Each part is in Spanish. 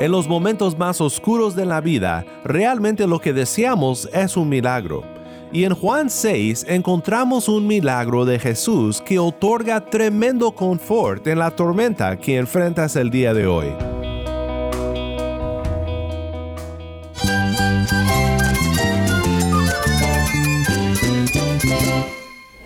En los momentos más oscuros de la vida, realmente lo que deseamos es un milagro. Y en Juan 6 encontramos un milagro de Jesús que otorga tremendo confort en la tormenta que enfrentas el día de hoy.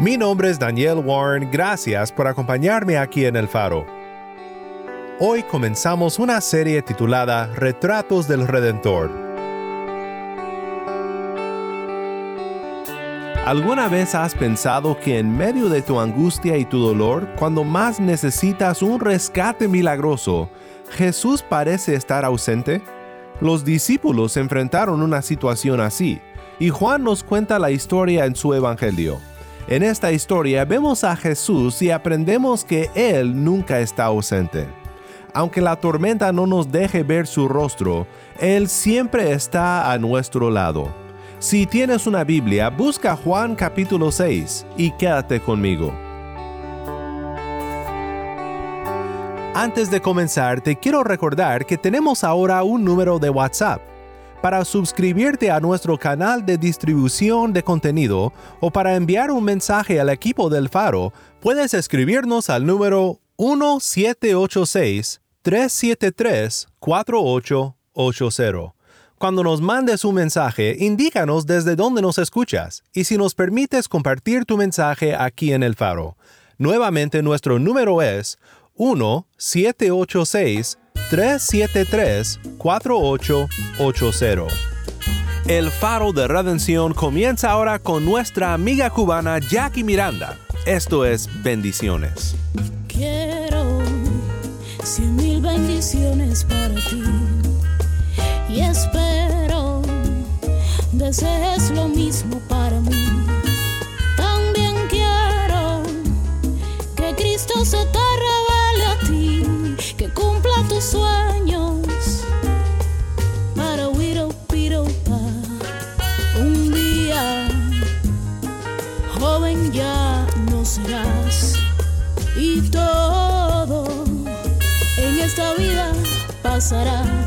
Mi nombre es Daniel Warren, gracias por acompañarme aquí en El Faro. Hoy comenzamos una serie titulada Retratos del Redentor. ¿Alguna vez has pensado que en medio de tu angustia y tu dolor, cuando más necesitas un rescate milagroso, Jesús parece estar ausente? Los discípulos enfrentaron una situación así, y Juan nos cuenta la historia en su Evangelio. En esta historia vemos a Jesús y aprendemos que Él nunca está ausente. Aunque la tormenta no nos deje ver su rostro, Él siempre está a nuestro lado. Si tienes una Biblia, busca Juan capítulo 6 y quédate conmigo. Antes de comenzar, te quiero recordar que tenemos ahora un número de WhatsApp para suscribirte a nuestro canal de distribución de contenido o para enviar un mensaje al equipo del Faro, puedes escribirnos al número 1786-373-4880. Cuando nos mandes un mensaje, indícanos desde dónde nos escuchas y si nos permites compartir tu mensaje aquí en el Faro. Nuevamente nuestro número es 1786 373-4880. El faro de redención comienza ahora con nuestra amiga cubana Jackie Miranda. Esto es Bendiciones. Quiero cien mil bendiciones para ti y espero desees lo mismo para mí. También quiero que Cristo se sarà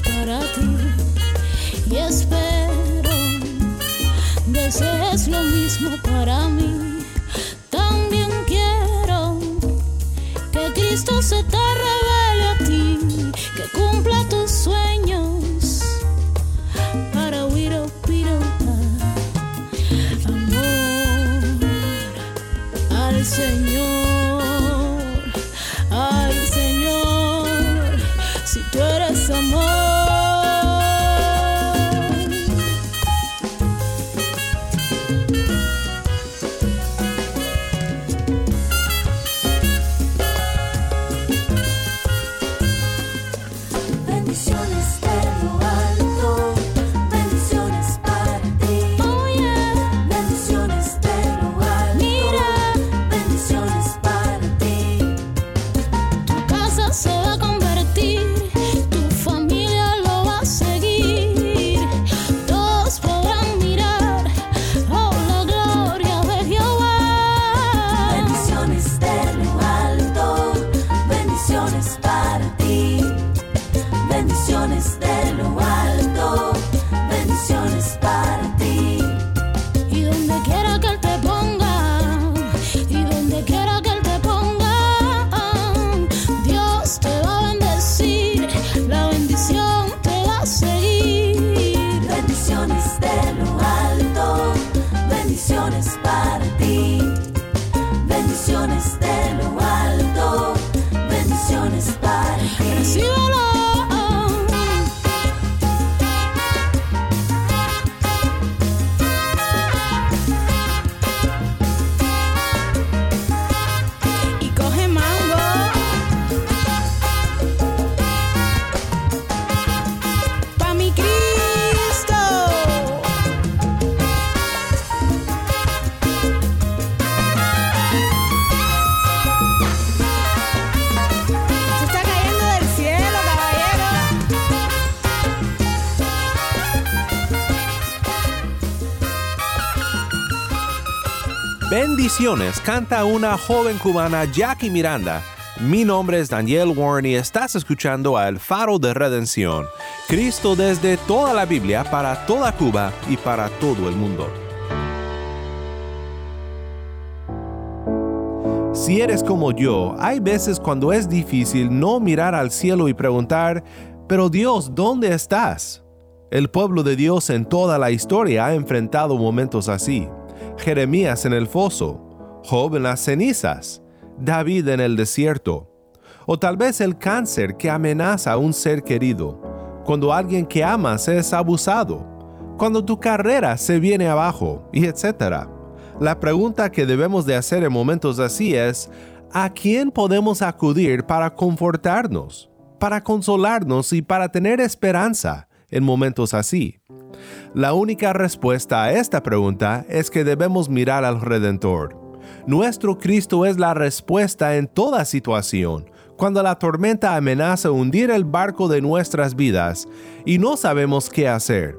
para ti y espero desees lo mismo para mí. También quiero que Cristo se te revele Canta una joven cubana Jackie Miranda. Mi nombre es Daniel Warren y estás escuchando a El Faro de Redención. Cristo desde toda la Biblia para toda Cuba y para todo el mundo. Si eres como yo, hay veces cuando es difícil no mirar al cielo y preguntar, pero Dios, ¿dónde estás? El pueblo de Dios en toda la historia ha enfrentado momentos así. Jeremías en el foso, Job en las cenizas, David en el desierto, o tal vez el cáncer que amenaza a un ser querido, cuando alguien que amas es abusado, cuando tu carrera se viene abajo, y etc. La pregunta que debemos de hacer en momentos así es, ¿a quién podemos acudir para confortarnos, para consolarnos y para tener esperanza en momentos así? La única respuesta a esta pregunta es que debemos mirar al Redentor. Nuestro Cristo es la respuesta en toda situación, cuando la tormenta amenaza hundir el barco de nuestras vidas y no sabemos qué hacer.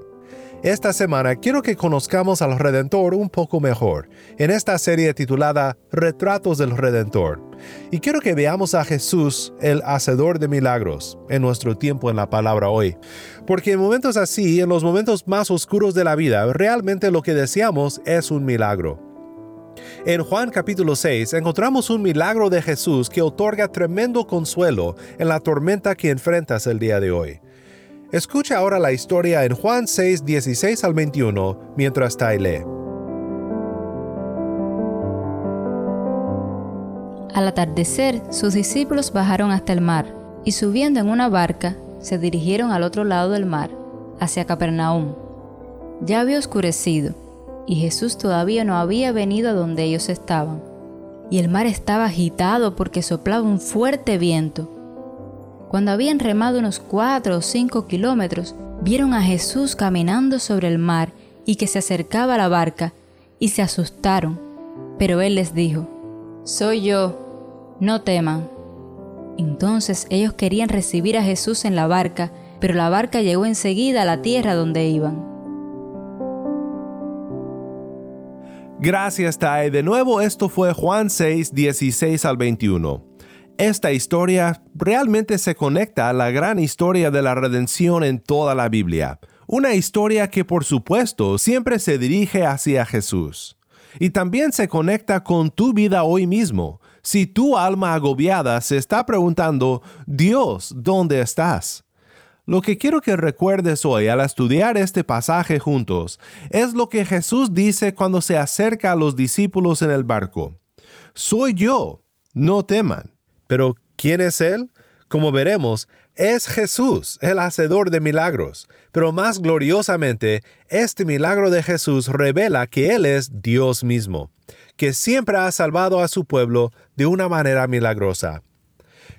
Esta semana quiero que conozcamos al Redentor un poco mejor, en esta serie titulada Retratos del Redentor. Y quiero que veamos a Jesús, el Hacedor de Milagros, en nuestro tiempo en la palabra hoy. Porque en momentos así, en los momentos más oscuros de la vida, realmente lo que deseamos es un milagro. En Juan capítulo 6 encontramos un milagro de Jesús que otorga tremendo consuelo en la tormenta que enfrentas el día de hoy. Escucha ahora la historia en Juan 6, 16 al 21 mientras Tai lee. Al atardecer, sus discípulos bajaron hasta el mar y subiendo en una barca, se dirigieron al otro lado del mar, hacia Capernaum. Ya había oscurecido y Jesús todavía no había venido a donde ellos estaban. Y el mar estaba agitado porque soplaba un fuerte viento. Cuando habían remado unos cuatro o cinco kilómetros, vieron a Jesús caminando sobre el mar y que se acercaba a la barca, y se asustaron. Pero él les dijo, Soy yo, no teman. Entonces ellos querían recibir a Jesús en la barca, pero la barca llegó enseguida a la tierra donde iban. Gracias, Tai. De nuevo, esto fue Juan 6, 16 al 21. Esta historia realmente se conecta a la gran historia de la redención en toda la Biblia. Una historia que por supuesto siempre se dirige hacia Jesús. Y también se conecta con tu vida hoy mismo. Si tu alma agobiada se está preguntando, Dios, ¿dónde estás? Lo que quiero que recuerdes hoy al estudiar este pasaje juntos es lo que Jesús dice cuando se acerca a los discípulos en el barco. Soy yo, no teman. Pero, ¿quién es Él? Como veremos, es Jesús, el hacedor de milagros. Pero más gloriosamente, este milagro de Jesús revela que Él es Dios mismo, que siempre ha salvado a su pueblo de una manera milagrosa.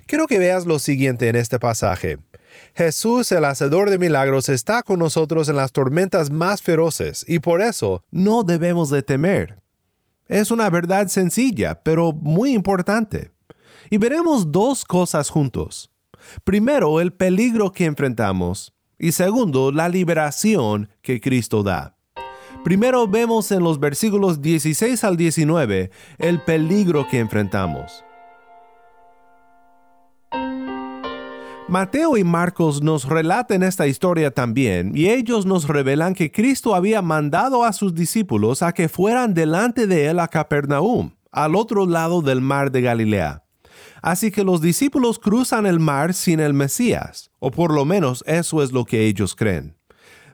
Quiero que veas lo siguiente en este pasaje. Jesús, el hacedor de milagros, está con nosotros en las tormentas más feroces y por eso no debemos de temer. Es una verdad sencilla, pero muy importante. Y veremos dos cosas juntos. Primero, el peligro que enfrentamos y segundo, la liberación que Cristo da. Primero vemos en los versículos 16 al 19 el peligro que enfrentamos. Mateo y Marcos nos relatan esta historia también, y ellos nos revelan que Cristo había mandado a sus discípulos a que fueran delante de él a Capernaum, al otro lado del mar de Galilea. Así que los discípulos cruzan el mar sin el Mesías, o por lo menos eso es lo que ellos creen.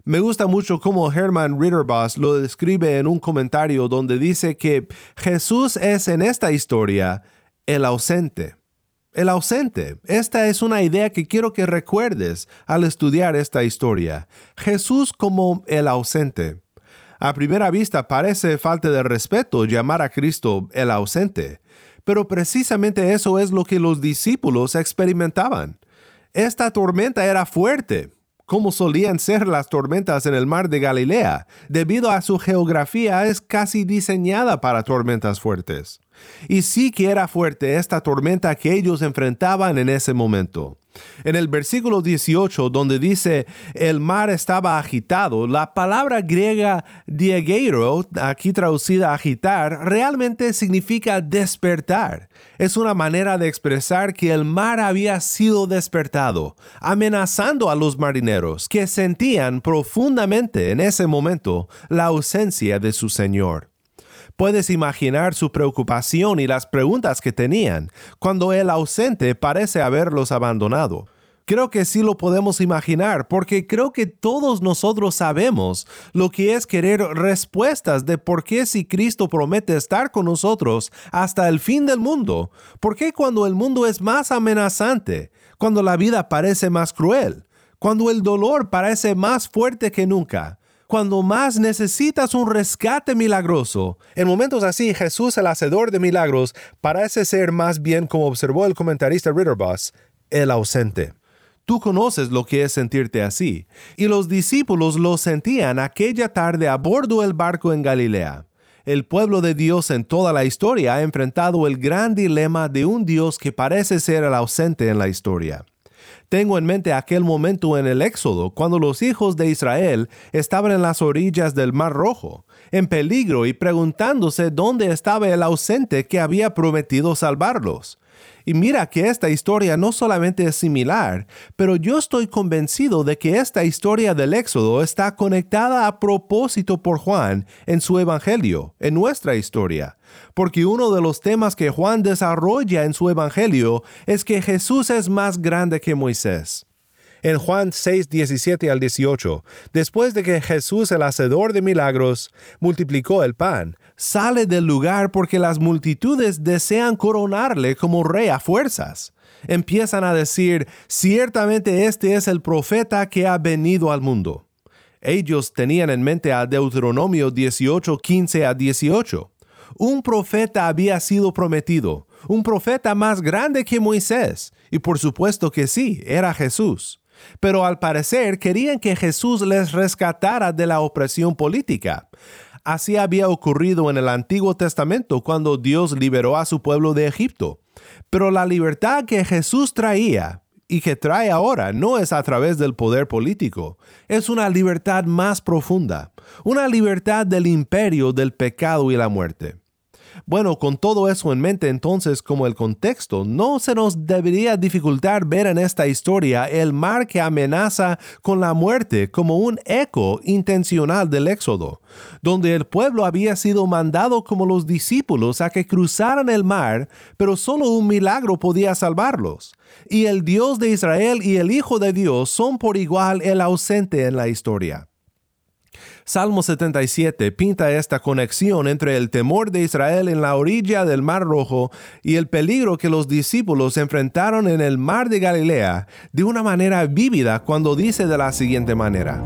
Me gusta mucho cómo Herman Ritterboss lo describe en un comentario donde dice que Jesús es en esta historia el ausente. El ausente. Esta es una idea que quiero que recuerdes al estudiar esta historia. Jesús como el ausente. A primera vista parece falta de respeto llamar a Cristo el ausente, pero precisamente eso es lo que los discípulos experimentaban. Esta tormenta era fuerte, como solían ser las tormentas en el mar de Galilea. Debido a su geografía es casi diseñada para tormentas fuertes. Y sí que era fuerte esta tormenta que ellos enfrentaban en ese momento. En el versículo 18, donde dice el mar estaba agitado, la palabra griega diegeiro, aquí traducida agitar, realmente significa despertar. Es una manera de expresar que el mar había sido despertado, amenazando a los marineros que sentían profundamente en ese momento la ausencia de su Señor. Puedes imaginar su preocupación y las preguntas que tenían cuando el ausente parece haberlos abandonado. Creo que sí lo podemos imaginar porque creo que todos nosotros sabemos lo que es querer respuestas de por qué si Cristo promete estar con nosotros hasta el fin del mundo, por qué cuando el mundo es más amenazante, cuando la vida parece más cruel, cuando el dolor parece más fuerte que nunca, cuando más necesitas un rescate milagroso. En momentos así, Jesús, el hacedor de milagros, parece ser más bien, como observó el comentarista Ritterboss, el ausente. Tú conoces lo que es sentirte así, y los discípulos lo sentían aquella tarde a bordo del barco en Galilea. El pueblo de Dios en toda la historia ha enfrentado el gran dilema de un Dios que parece ser el ausente en la historia. Tengo en mente aquel momento en el Éxodo, cuando los hijos de Israel estaban en las orillas del Mar Rojo, en peligro y preguntándose dónde estaba el ausente que había prometido salvarlos. Y mira que esta historia no solamente es similar, pero yo estoy convencido de que esta historia del Éxodo está conectada a propósito por Juan en su Evangelio, en nuestra historia. Porque uno de los temas que Juan desarrolla en su Evangelio es que Jesús es más grande que Moisés en Juan 6, 17 al 18, después de que Jesús, el hacedor de milagros, multiplicó el pan, sale del lugar porque las multitudes desean coronarle como rey a fuerzas. Empiezan a decir, ciertamente este es el profeta que ha venido al mundo. Ellos tenían en mente a Deuteronomio 18, 15 a 18. Un profeta había sido prometido, un profeta más grande que Moisés, y por supuesto que sí, era Jesús pero al parecer querían que Jesús les rescatara de la opresión política. Así había ocurrido en el Antiguo Testamento cuando Dios liberó a su pueblo de Egipto. Pero la libertad que Jesús traía y que trae ahora no es a través del poder político, es una libertad más profunda, una libertad del imperio del pecado y la muerte. Bueno, con todo eso en mente entonces como el contexto, no se nos debería dificultar ver en esta historia el mar que amenaza con la muerte como un eco intencional del Éxodo, donde el pueblo había sido mandado como los discípulos a que cruzaran el mar, pero solo un milagro podía salvarlos. Y el Dios de Israel y el Hijo de Dios son por igual el ausente en la historia. Salmo 77 pinta esta conexión entre el temor de Israel en la orilla del Mar Rojo y el peligro que los discípulos enfrentaron en el Mar de Galilea de una manera vívida cuando dice de la siguiente manera.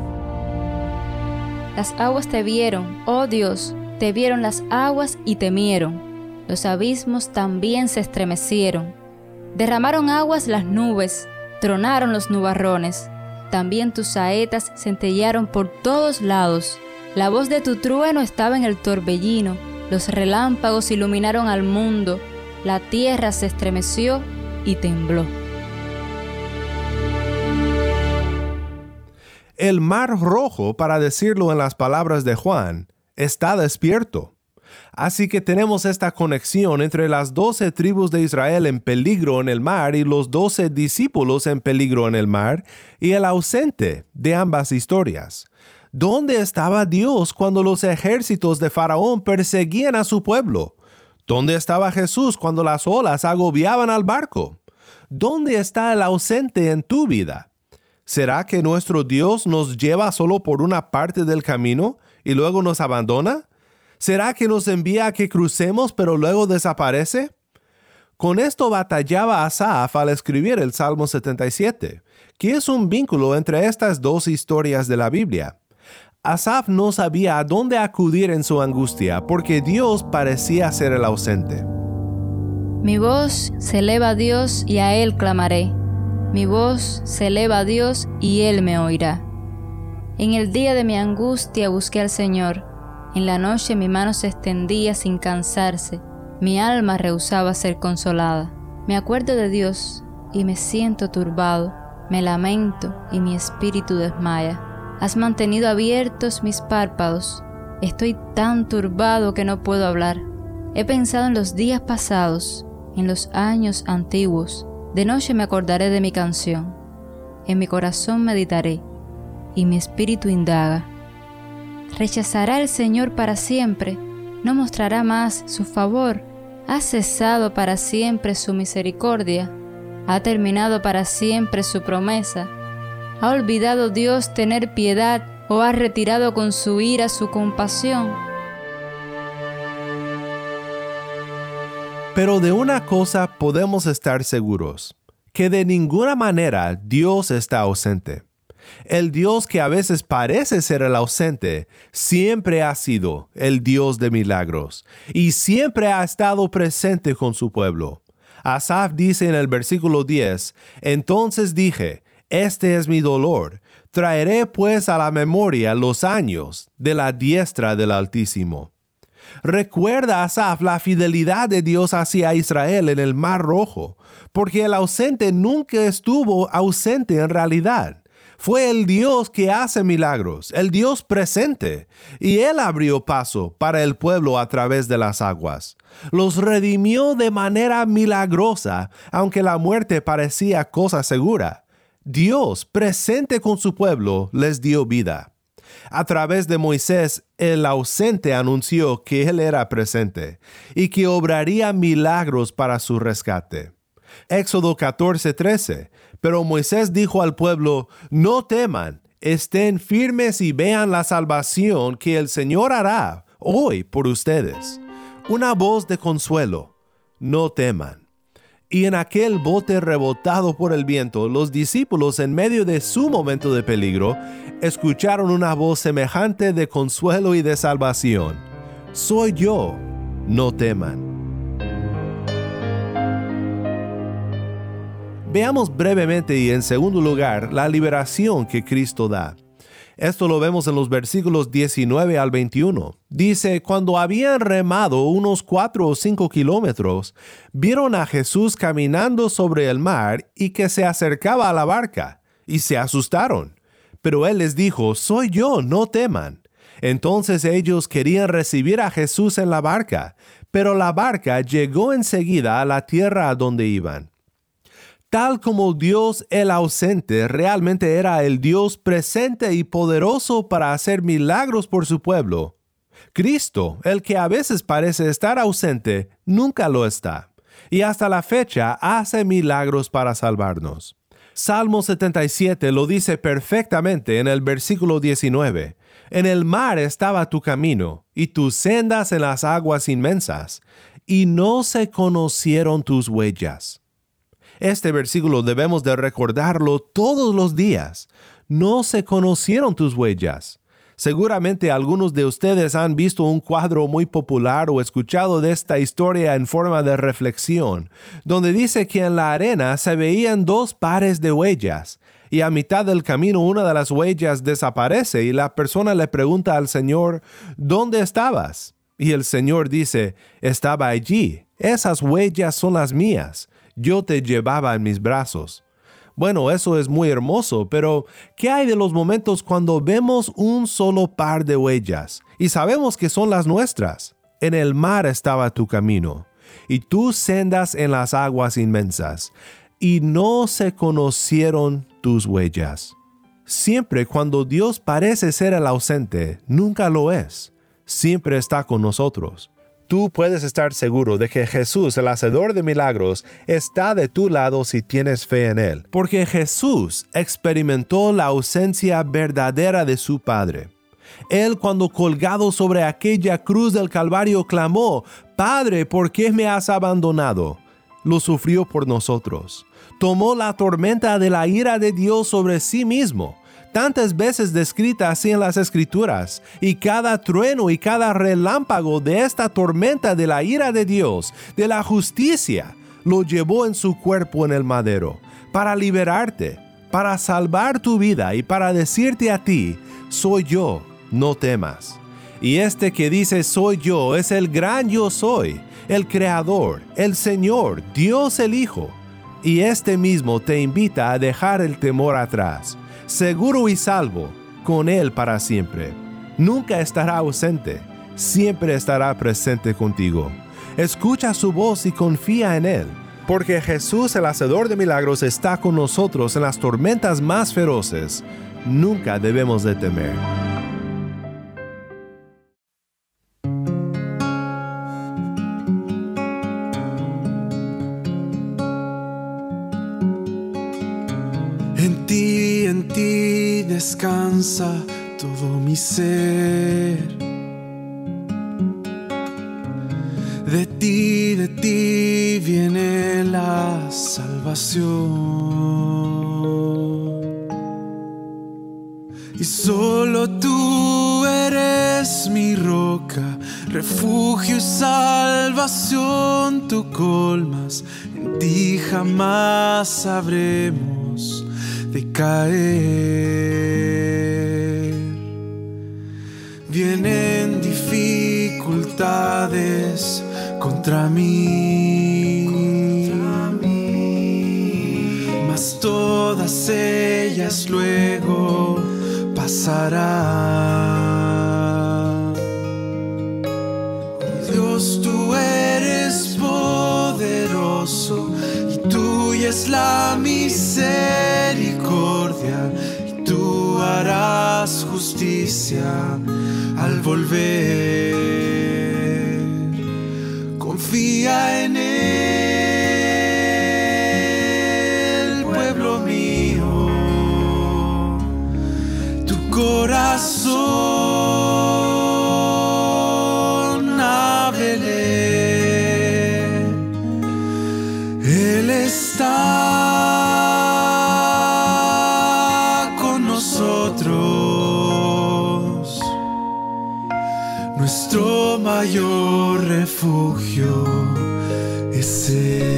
Las aguas te vieron, oh Dios, te vieron las aguas y temieron. Los abismos también se estremecieron. Derramaron aguas las nubes, tronaron los nubarrones también tus saetas centellaron por todos lados. La voz de tu trueno estaba en el torbellino. Los relámpagos iluminaron al mundo. La tierra se estremeció y tembló. El mar rojo, para decirlo en las palabras de Juan, está despierto. Así que tenemos esta conexión entre las doce tribus de Israel en peligro en el mar y los doce discípulos en peligro en el mar y el ausente de ambas historias. ¿Dónde estaba Dios cuando los ejércitos de Faraón perseguían a su pueblo? ¿Dónde estaba Jesús cuando las olas agobiaban al barco? ¿Dónde está el ausente en tu vida? ¿Será que nuestro Dios nos lleva solo por una parte del camino y luego nos abandona? ¿Será que nos envía a que crucemos pero luego desaparece? Con esto batallaba Asaf al escribir el Salmo 77, que es un vínculo entre estas dos historias de la Biblia. Asaf no sabía a dónde acudir en su angustia porque Dios parecía ser el ausente. Mi voz se eleva a Dios y a Él clamaré. Mi voz se eleva a Dios y Él me oirá. En el día de mi angustia busqué al Señor. En la noche mi mano se extendía sin cansarse. Mi alma rehusaba ser consolada. Me acuerdo de Dios y me siento turbado. Me lamento y mi espíritu desmaya. Has mantenido abiertos mis párpados. Estoy tan turbado que no puedo hablar. He pensado en los días pasados, en los años antiguos. De noche me acordaré de mi canción. En mi corazón meditaré y mi espíritu indaga. ¿Rechazará el Señor para siempre? ¿No mostrará más su favor? ¿Ha cesado para siempre su misericordia? ¿Ha terminado para siempre su promesa? ¿Ha olvidado Dios tener piedad o ha retirado con su ira su compasión? Pero de una cosa podemos estar seguros, que de ninguna manera Dios está ausente. El Dios que a veces parece ser el ausente, siempre ha sido el Dios de milagros y siempre ha estado presente con su pueblo. Asaf dice en el versículo 10, Entonces dije, Este es mi dolor, traeré pues a la memoria los años de la diestra del Altísimo. Recuerda Asaf la fidelidad de Dios hacia Israel en el Mar Rojo, porque el ausente nunca estuvo ausente en realidad. Fue el Dios que hace milagros, el Dios presente, y Él abrió paso para el pueblo a través de las aguas. Los redimió de manera milagrosa, aunque la muerte parecía cosa segura. Dios, presente con su pueblo, les dio vida. A través de Moisés, el ausente anunció que Él era presente y que obraría milagros para su rescate. Éxodo 14:13. Pero Moisés dijo al pueblo, no teman, estén firmes y vean la salvación que el Señor hará hoy por ustedes. Una voz de consuelo, no teman. Y en aquel bote rebotado por el viento, los discípulos en medio de su momento de peligro, escucharon una voz semejante de consuelo y de salvación. Soy yo, no teman. Veamos brevemente y en segundo lugar la liberación que Cristo da. Esto lo vemos en los versículos 19 al 21. Dice, cuando habían remado unos cuatro o cinco kilómetros, vieron a Jesús caminando sobre el mar y que se acercaba a la barca, y se asustaron. Pero él les dijo, soy yo, no teman. Entonces ellos querían recibir a Jesús en la barca, pero la barca llegó enseguida a la tierra a donde iban. Tal como Dios el ausente realmente era el Dios presente y poderoso para hacer milagros por su pueblo, Cristo, el que a veces parece estar ausente, nunca lo está, y hasta la fecha hace milagros para salvarnos. Salmo 77 lo dice perfectamente en el versículo 19. En el mar estaba tu camino, y tus sendas en las aguas inmensas, y no se conocieron tus huellas. Este versículo debemos de recordarlo todos los días. No se conocieron tus huellas. Seguramente algunos de ustedes han visto un cuadro muy popular o escuchado de esta historia en forma de reflexión, donde dice que en la arena se veían dos pares de huellas, y a mitad del camino una de las huellas desaparece y la persona le pregunta al Señor, ¿dónde estabas? Y el Señor dice, estaba allí, esas huellas son las mías yo te llevaba en mis brazos. Bueno, eso es muy hermoso, pero ¿qué hay de los momentos cuando vemos un solo par de huellas y sabemos que son las nuestras? En el mar estaba tu camino, y tus sendas en las aguas inmensas, y no se conocieron tus huellas. Siempre cuando Dios parece ser el ausente, nunca lo es. Siempre está con nosotros tú puedes estar seguro de que Jesús, el hacedor de milagros, está de tu lado si tienes fe en Él, porque Jesús experimentó la ausencia verdadera de su Padre. Él cuando colgado sobre aquella cruz del Calvario clamó, Padre, ¿por qué me has abandonado? lo sufrió por nosotros. Tomó la tormenta de la ira de Dios sobre sí mismo, tantas veces descrita así en las escrituras, y cada trueno y cada relámpago de esta tormenta de la ira de Dios, de la justicia, lo llevó en su cuerpo en el madero, para liberarte, para salvar tu vida y para decirte a ti, soy yo, no temas. Y este que dice soy yo es el gran yo soy, el Creador, el Señor, Dios el Hijo. Y este mismo te invita a dejar el temor atrás, seguro y salvo, con Él para siempre. Nunca estará ausente, siempre estará presente contigo. Escucha su voz y confía en Él, porque Jesús el Hacedor de Milagros está con nosotros en las tormentas más feroces. Nunca debemos de temer. Todo mi ser. De ti, de ti viene la salvación. Y solo tú eres mi roca, refugio y salvación. Tú colmas, en ti jamás sabremos de caer. Vienen dificultades contra mí, mas todas ellas luego pasarán. Dios, tú eres poderoso y tuya es la misericordia y tú harás justicia al volver. Confía en él, pueblo mío, tu corazón refugio es Él.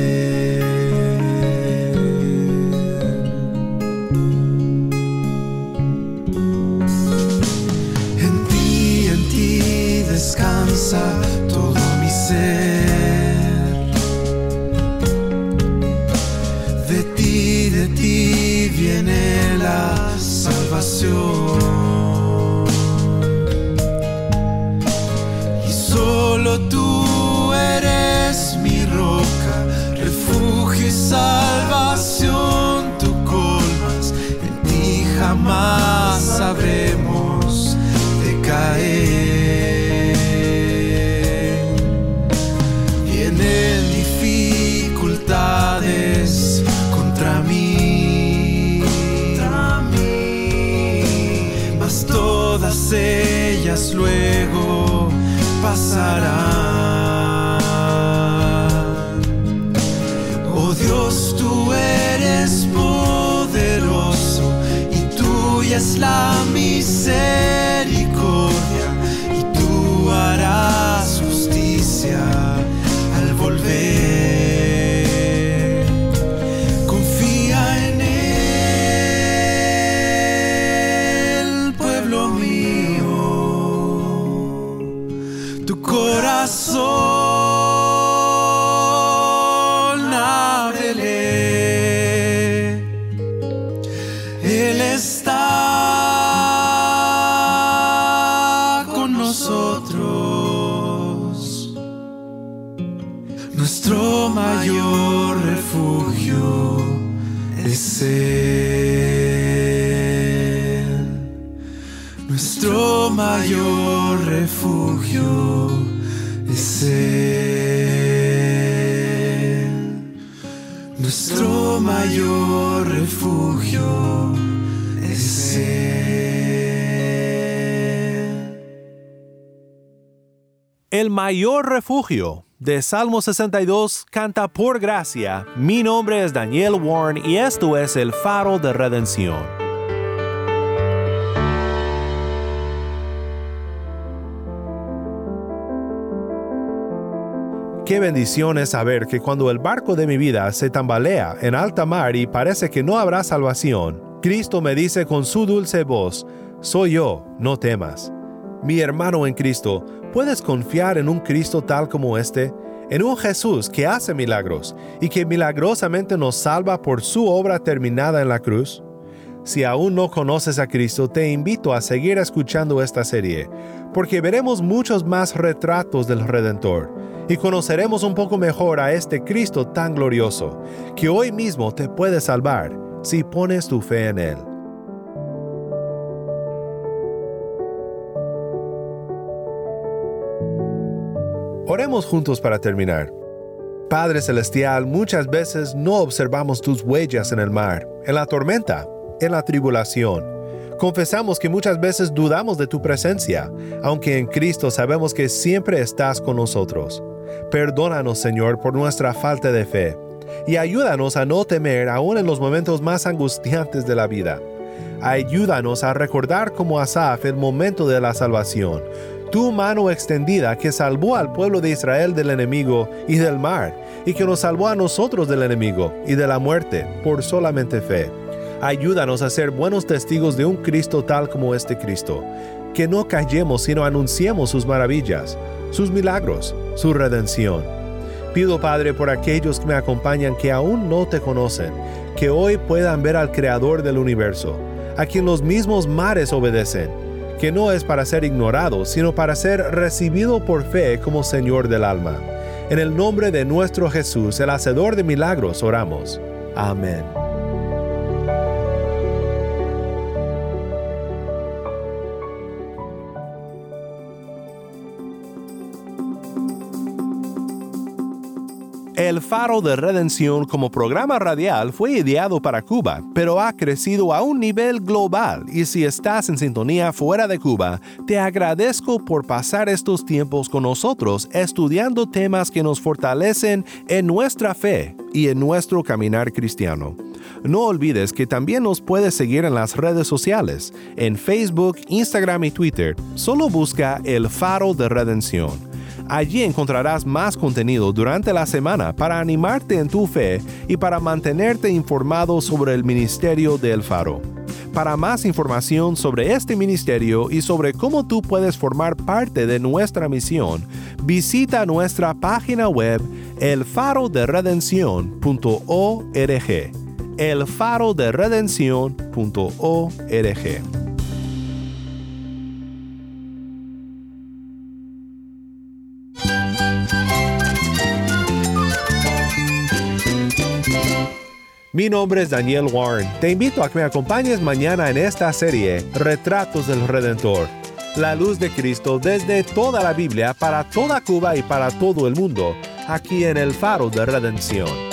La misericordia y tú harás justicia al volver. Confía en él, pueblo mío, tu corazón El mayor refugio De Salmo 62 canta por gracia. Mi nombre es Daniel Warren y esto es el faro de redención. Qué bendición es saber que cuando el barco de mi vida se tambalea en alta mar y parece que no habrá salvación, Cristo me dice con su dulce voz, soy yo, no temas. Mi hermano en Cristo, ¿puedes confiar en un Cristo tal como este? En un Jesús que hace milagros y que milagrosamente nos salva por su obra terminada en la cruz? Si aún no conoces a Cristo, te invito a seguir escuchando esta serie, porque veremos muchos más retratos del Redentor y conoceremos un poco mejor a este Cristo tan glorioso, que hoy mismo te puede salvar si pones tu fe en Él. Oremos juntos para terminar. Padre Celestial, muchas veces no observamos tus huellas en el mar, en la tormenta, en la tribulación. Confesamos que muchas veces dudamos de tu presencia, aunque en Cristo sabemos que siempre estás con nosotros. Perdónanos, Señor, por nuestra falta de fe, y ayúdanos a no temer aún en los momentos más angustiantes de la vida. Ayúdanos a recordar como Asaf el momento de la salvación, tu mano extendida que salvó al pueblo de Israel del enemigo y del mar, y que nos salvó a nosotros del enemigo y de la muerte por solamente fe. Ayúdanos a ser buenos testigos de un Cristo tal como este Cristo, que no callemos sino anunciemos sus maravillas, sus milagros, su redención. Pido Padre por aquellos que me acompañan que aún no te conocen, que hoy puedan ver al Creador del universo, a quien los mismos mares obedecen, que no es para ser ignorado, sino para ser recibido por fe como Señor del alma. En el nombre de nuestro Jesús, el Hacedor de milagros, oramos. Amén. El Faro de Redención como programa radial fue ideado para Cuba, pero ha crecido a un nivel global y si estás en sintonía fuera de Cuba, te agradezco por pasar estos tiempos con nosotros estudiando temas que nos fortalecen en nuestra fe y en nuestro caminar cristiano. No olvides que también nos puedes seguir en las redes sociales, en Facebook, Instagram y Twitter. Solo busca el Faro de Redención. Allí encontrarás más contenido durante la semana para animarte en tu fe y para mantenerte informado sobre el ministerio del Faro. Para más información sobre este ministerio y sobre cómo tú puedes formar parte de nuestra misión, visita nuestra página web elfaroderedención.org. elfaroderedención.org. Mi nombre es Daniel Warren. Te invito a que me acompañes mañana en esta serie Retratos del Redentor. La luz de Cristo desde toda la Biblia para toda Cuba y para todo el mundo, aquí en el Faro de Redención.